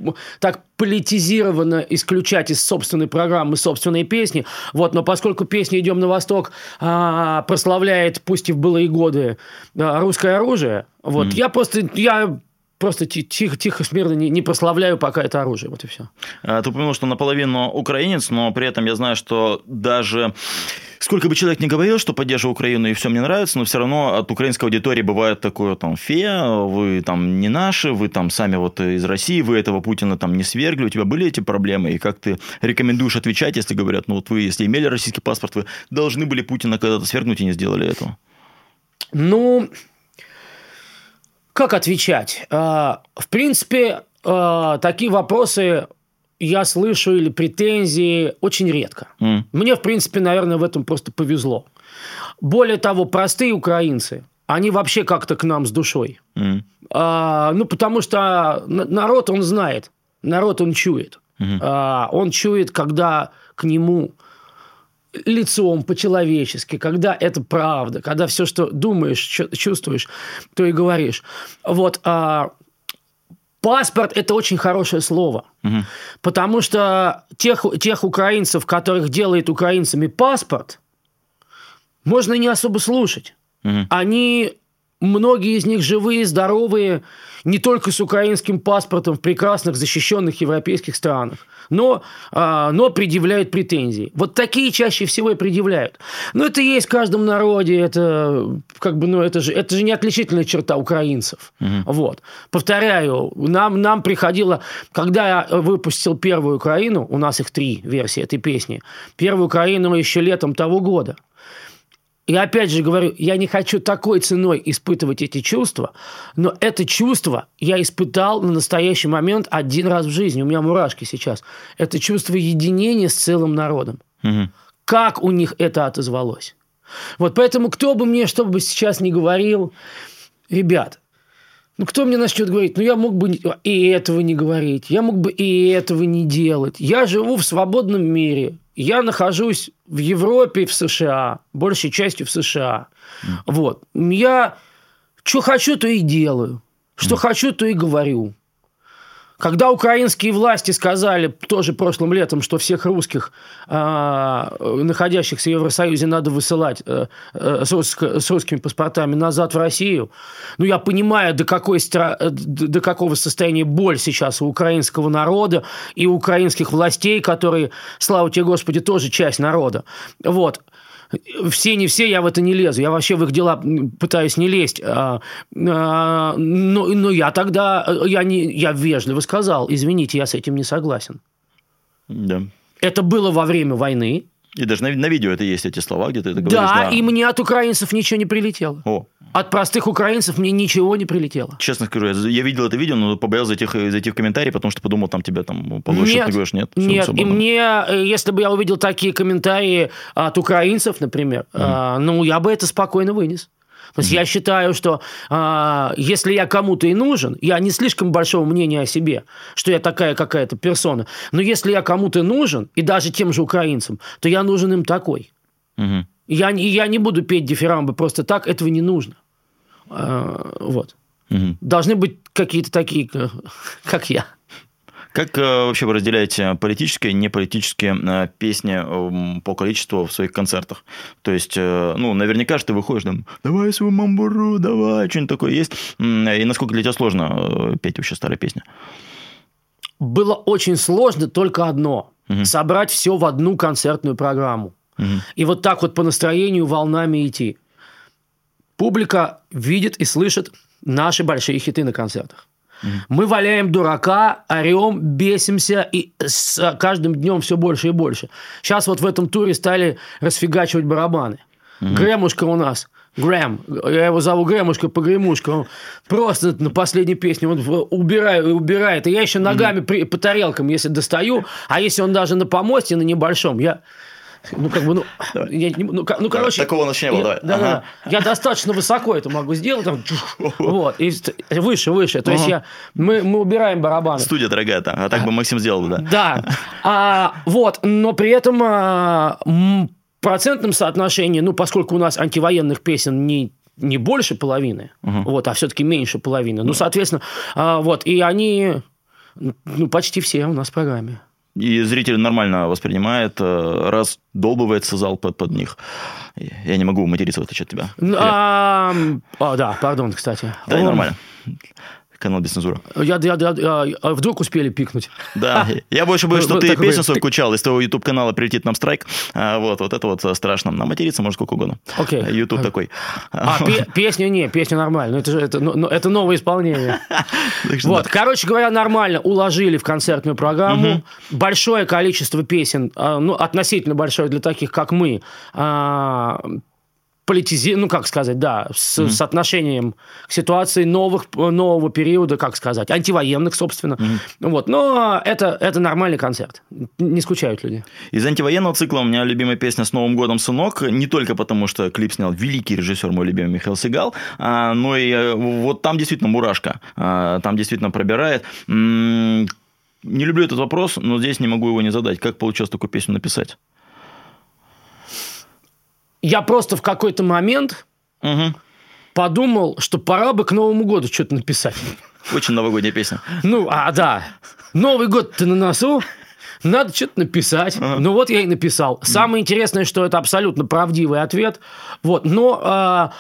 так политизированно исключать из собственной программы собственные песни. Вот, но поскольку песня «Идем на восток» а, прославляет, пусть и в былые годы, а, русское оружие, вот, mm. я просто, я просто тихо, тихо, смирно не, не прославляю пока это оружие. Вот и все. А, ты упомянул, что наполовину украинец, но при этом я знаю, что даже сколько бы человек ни говорил, что поддерживаю Украину и все мне нравится, но все равно от украинской аудитории бывает такое там фе, вы там не наши, вы там сами вот из России, вы этого Путина там не свергли, у тебя были эти проблемы, и как ты рекомендуешь отвечать, если говорят, ну вот вы, если имели российский паспорт, вы должны были Путина когда-то свергнуть и не сделали этого? Ну, как отвечать? А, в принципе, а, такие вопросы я слышу или претензии очень редко. Mm. Мне, в принципе, наверное, в этом просто повезло. Более того, простые украинцы, они вообще как-то к нам с душой. Mm. А, ну, потому что народ, он знает, народ, он чует. Mm-hmm. А, он чует, когда к нему лицом по-человечески, когда это правда, когда все, что думаешь, чувствуешь, то и говоришь. Вот. А, паспорт – это очень хорошее слово. Угу. Потому что тех, тех украинцев, которых делает украинцами паспорт, можно не особо слушать. Угу. Они Многие из них живые, здоровые, не только с украинским паспортом в прекрасных защищенных европейских странах, но, а, но предъявляют претензии. Вот такие чаще всего и предъявляют. Но это есть в каждом народе, это, как бы, ну, это, же, это же не отличительная черта украинцев. Угу. Вот. Повторяю, нам, нам приходило, когда я выпустил первую Украину, у нас их три версии этой песни, первую Украину еще летом того года – и опять же говорю, я не хочу такой ценой испытывать эти чувства, но это чувство я испытал на настоящий момент один раз в жизни. У меня мурашки сейчас. Это чувство единения с целым народом. Угу. Как у них это отозвалось? Вот поэтому кто бы мне что бы сейчас не говорил, ребят, ну, кто мне начнет говорить? Ну, я мог бы и этого не говорить, я мог бы и этого не делать. Я живу в свободном мире. Я нахожусь в Европе, в США, большей частью в США. Mm. Вот. Я что хочу, то и делаю. Что mm. хочу, то и говорю. Когда украинские власти сказали тоже прошлым летом, что всех русских, э, находящихся в Евросоюзе, надо высылать э, э, с, русскими паспортами назад в Россию, ну, я понимаю, до, какой, до какого состояния боль сейчас у украинского народа и у украинских властей, которые, слава тебе, Господи, тоже часть народа. Вот все не все, я в это не лезу. Я вообще в их дела пытаюсь не лезть. А, а, но, но я тогда, я, не, я вежливо сказал, извините, я с этим не согласен. Да. Это было во время войны. И даже на, на видео это есть эти слова, где ты это говоришь. Да, да, и мне от украинцев ничего не прилетело. О. От простых украинцев мне ничего не прилетело. Честно скажу, я, я видел это видео, но побоялся зайти, зайти в комментарии, потому что подумал, там тебя там получат. Нет, ты говоришь, нет. Нет, и мне, э, если бы я увидел такие комментарии от украинцев, например, mm. а, ну, я бы это спокойно вынес. То есть mm-hmm. я считаю, что а, если я кому-то и нужен, я не слишком большого мнения о себе, что я такая какая-то персона, но если я кому-то нужен, и даже тем же украинцам, то я нужен им такой. Mm-hmm. Я, я не буду петь дифирамбы просто так, этого не нужно. А, вот. Mm-hmm. Должны быть какие-то такие, [laughs] как я. Как э, вообще вы разделяете политические и неполитические э, песни эм, по количеству в своих концертах? То есть, э, ну, наверняка же ты выходишь там, давай свою мамбуру, давай, что-нибудь такое есть. И насколько для тебя сложно петь вообще старые песни? Было очень сложно только одно угу. – собрать все в одну концертную программу. Угу. И вот так вот по настроению волнами идти. Публика видит и слышит наши большие хиты на концертах. Мы валяем дурака, орем, бесимся, и с каждым днем все больше и больше. Сейчас вот в этом туре стали расфигачивать барабаны. Угу. Грэмушка у нас. Грэм. Я его зову Грэмушка по Гремушка. Он просто на последней песне он убирает, убирает. И я еще ногами при, по тарелкам, если достаю, а если он даже на помосте, на небольшом, я Ну, как бы, ну, я, ну, ну, короче... Такого начнем, давай. Да, ага. да, Я достаточно высоко это могу сделать. Там, вот, и выше, выше. То есть я, мы, мы убираем барабаны. Студия дорогая там, а так бы Максим сделал, да. Да. А, вот, но при этом а, процентном соотношении, ну, поскольку у нас антивоенных песен не не больше половины, угу. вот, а все-таки меньше половины. Ну, соответственно, а, вот, и они, ну, почти все у нас в программе. И зритель нормально воспринимает, э, раз долбывается зал под, под них. Я не могу материться в отличие от тебя. А, а, да, пардон, кстати. Да, нормально канал без цензуры. Я, я, я, я, а вдруг успели пикнуть. Да, я больше [laughs] боюсь, что ты песню [laughs] свою включал, из твоего YouTube-канала прилетит нам страйк. А, вот, вот это вот страшно. Нам материться может сколько угодно. Окей. YouTube такой. А [laughs] песню не, песню нормально. Это же это, ну, это новое исполнение. Вот, короче говоря, нормально уложили в концертную программу. Большое количество песен, а, ну, относительно большое для таких, как мы, политизи... ну, как сказать, да, с mm-hmm. соотношением к ситуации новых, нового периода, как сказать, антивоенных, собственно. Mm-hmm. Вот. Но это, это нормальный концерт. Не скучают люди. Из антивоенного цикла у меня любимая песня «С Новым годом, сынок». Не только потому, что клип снял великий режиссер, мой любимый Михаил Сигал, а, но и э, вот там действительно мурашка. А, там действительно пробирает. М-м- не люблю этот вопрос, но здесь не могу его не задать. Как получилось такую песню написать? Я просто в какой-то момент угу. подумал, что пора бы к Новому году что-то написать. Очень новогодняя песня. Ну, а да. Новый год ты на носу, надо что-то написать. Ага. Ну вот я и написал. Самое интересное, что это абсолютно правдивый ответ. Вот, но а,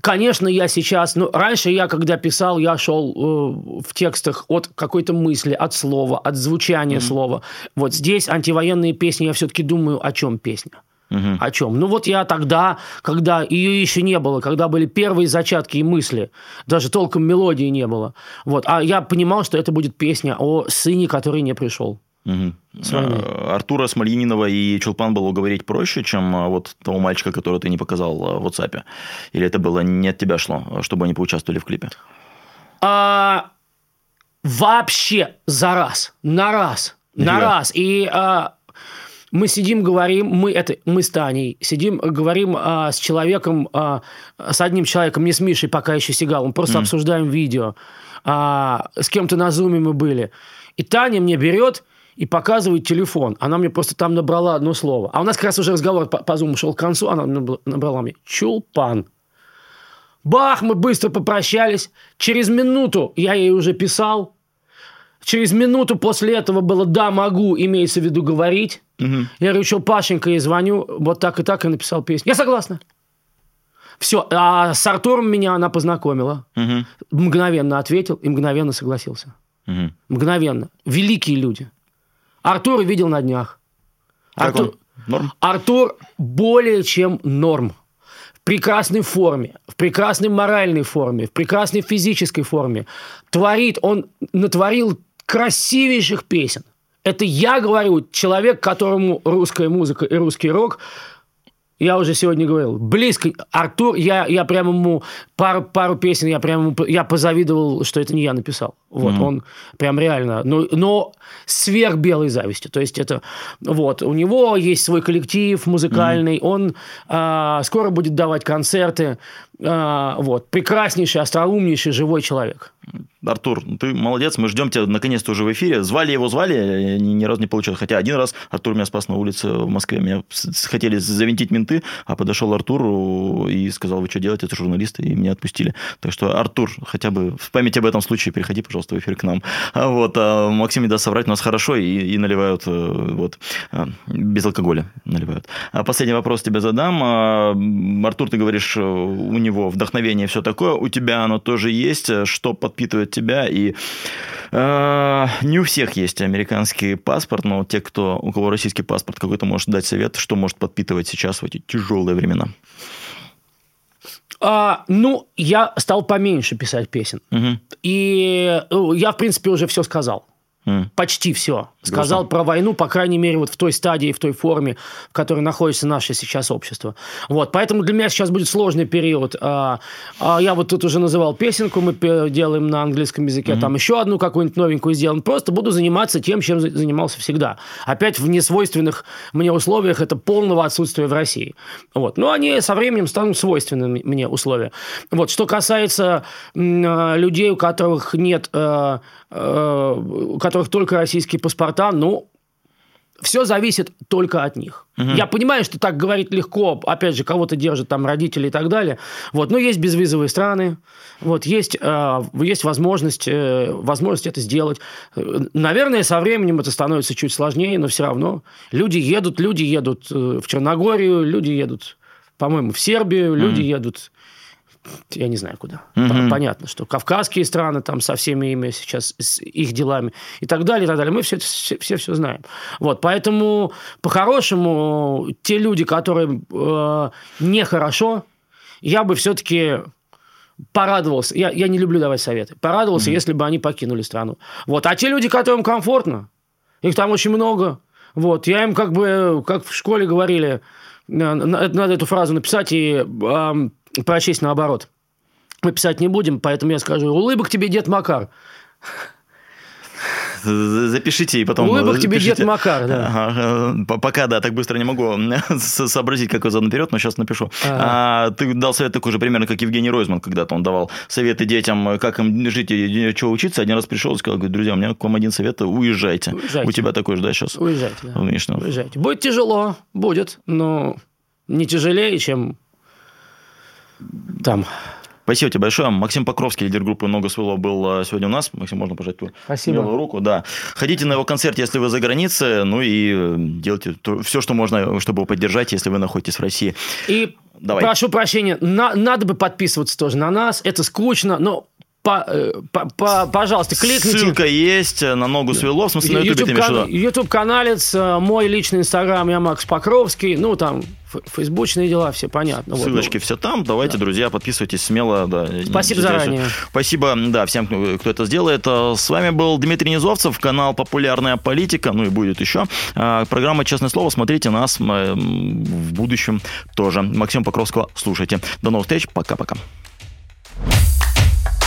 Конечно, я сейчас, ну, раньше я, когда писал, я шел э, в текстах от какой-то мысли, от слова, от звучания mm-hmm. слова. Вот здесь антивоенные песни, я все-таки думаю, о чем песня. Угу. О чем? Ну вот я тогда, когда ее еще не было, когда были первые зачатки и мысли, даже толком мелодии не было. Вот, а я понимал, что это будет песня о сыне, который не пришел. Угу. А, Артура Смольянинова и Чулпан было уговорить проще, чем а, вот того мальчика, которого ты не показал а, в WhatsApp? Или это было не от тебя шло, чтобы они поучаствовали в клипе? А, вообще за раз, на раз, на, на раз. И а, мы сидим, говорим, мы, это, мы с Таней, сидим, говорим а, с человеком, а, с одним человеком, не с Мишей, пока еще Сигалом, просто mm. обсуждаем видео. А, с кем-то на зуме мы были. И Таня мне берет и показывает телефон. Она мне просто там набрала одно слово. А у нас как раз уже разговор по, по зуму шел к концу, она набрала мне «Чулпан». Бах, мы быстро попрощались. Через минуту я ей уже писал. Через минуту после этого было «да, могу», имеется в виду говорить. Угу. Я говорю, что Пашенька, я звоню, вот так и так, и написал песню. Я согласна. Все, а с Артуром меня она познакомила. Угу. Мгновенно ответил и мгновенно согласился. Угу. Мгновенно. Великие люди. Артур видел на днях. Артур, норм? Артур более чем норм. В прекрасной форме, в прекрасной моральной форме, в прекрасной физической форме. Творит, он натворил красивейших песен. Это я говорю, человек, которому русская музыка и русский рок я уже сегодня говорил, близко. Артур, я, я прямо ему пару, пару песен, я прямо я позавидовал, что это не я написал. Вот, mm-hmm. он прям реально, но, но сверх белой зависти. То есть это, вот, у него есть свой коллектив музыкальный, mm-hmm. он а, скоро будет давать концерты, а, вот, прекраснейший, остроумнейший, живой человек. Артур, ты молодец, мы ждем тебя наконец-то уже в эфире. Звали его, звали, ни, ни разу не получилось. Хотя один раз Артур меня спас на улице в Москве. Меня хотели завинтить менты, а подошел Артур и сказал, вы что делаете, это журналисты, и меня отпустили. Так что, Артур, хотя бы в память об этом случае приходи, пожалуйста, в эфир к нам. А вот, а Максим не даст соврать, у нас хорошо, и, и наливают э, вот, э, без алкоголя наливают. А последний вопрос тебе задам. А, Артур, ты говоришь, э, у него вдохновение все такое, у тебя оно тоже есть, что подпитывает тебя. И э, не у всех есть американский паспорт, но те, кто, у кого российский паспорт, какой-то может дать совет, что может подпитывать сейчас в эти тяжелые времена. А, ну, я стал поменьше писать песен. Угу. И э, я, в принципе, уже все сказал. Mm. Почти все. Сказал Грустно. про войну, по крайней мере, вот в той стадии, в той форме, в которой находится наше сейчас общество. Вот, поэтому для меня сейчас будет сложный период. А, а я вот тут уже называл песенку, мы делаем на английском языке, mm-hmm. там еще одну какую-нибудь новенькую сделаем. Просто буду заниматься тем, чем занимался всегда. Опять в несвойственных мне условиях это полного отсутствия в России. Вот. Но они со временем станут свойственными мне условия. Вот. Что касается м, людей, у которых нет э, Э, которых только российские паспорта, ну, все зависит только от них. Угу. Я понимаю, что так говорить легко, опять же, кого-то держат там родители и так далее. Вот, но есть безвизовые страны, вот, есть, э, есть возможность, э, возможность это сделать. Наверное, со временем это становится чуть сложнее, но все равно люди едут, люди едут э, в Черногорию, люди едут, по-моему, в Сербию, люди угу. едут я не знаю куда. Угу. Понятно, что кавказские страны там со всеми ими сейчас, с их делами и так далее, и так далее. Мы все все, все, все знаем. Вот, поэтому по-хорошему те люди, которые э, нехорошо, я бы все-таки порадовался. Я, я не люблю давать советы. Порадовался, mm если бы они покинули страну. Вот. А те люди, которым комфортно, их там очень много. Вот. Я им как бы, как в школе говорили, надо эту фразу написать и э, прочесть наоборот. Мы писать не будем, поэтому я скажу, улыбок тебе, дед Макар. Запишите и потом... Улыбок тебе дед Макар, да. Ага, пока, да, так быстро не могу [laughs] сообразить, как его зовут наперед, но сейчас напишу. Ага. А, ты дал совет такой же примерно, как Евгений Ройзман когда-то. Он давал советы детям, как им жить и что учиться. Один раз пришел и сказал, говорит, друзья, у меня к вам один совет, уезжайте. уезжайте. У тебя такой же, да, сейчас? Уезжайте, да. Уезжайте. Будет тяжело, будет, но не тяжелее, чем там. Спасибо тебе большое. Максим Покровский, лидер группы «Много своего» был э, сегодня у нас. Максим, можно пожать твою Спасибо. белую руку? Да. Ходите на его концерт, если вы за границей, ну и э, делайте все, что можно, чтобы его поддержать, если вы находитесь в России. И Давай. прошу прощения, на, надо бы подписываться тоже на нас. Это скучно, но по, э, по, по, пожалуйста, кликните. Ссылка есть на ногу свело, в смысле на YouTube, YouTube, кан- YouTube каналец, мой личный инстаграм, я Макс Покровский, ну там фейсбучные дела, все понятно. Ссылочки вот, ну, все там. Давайте, да. друзья, подписывайтесь смело. Да, Спасибо заранее. Спасибо, да, всем, кто это сделает. Э, с вами был Дмитрий Низовцев, канал «Популярная политика», ну и будет еще. Э, программа «Честное слово». Смотрите нас э, в будущем тоже. Максим Покровского слушайте. До новых встреч. Пока-пока.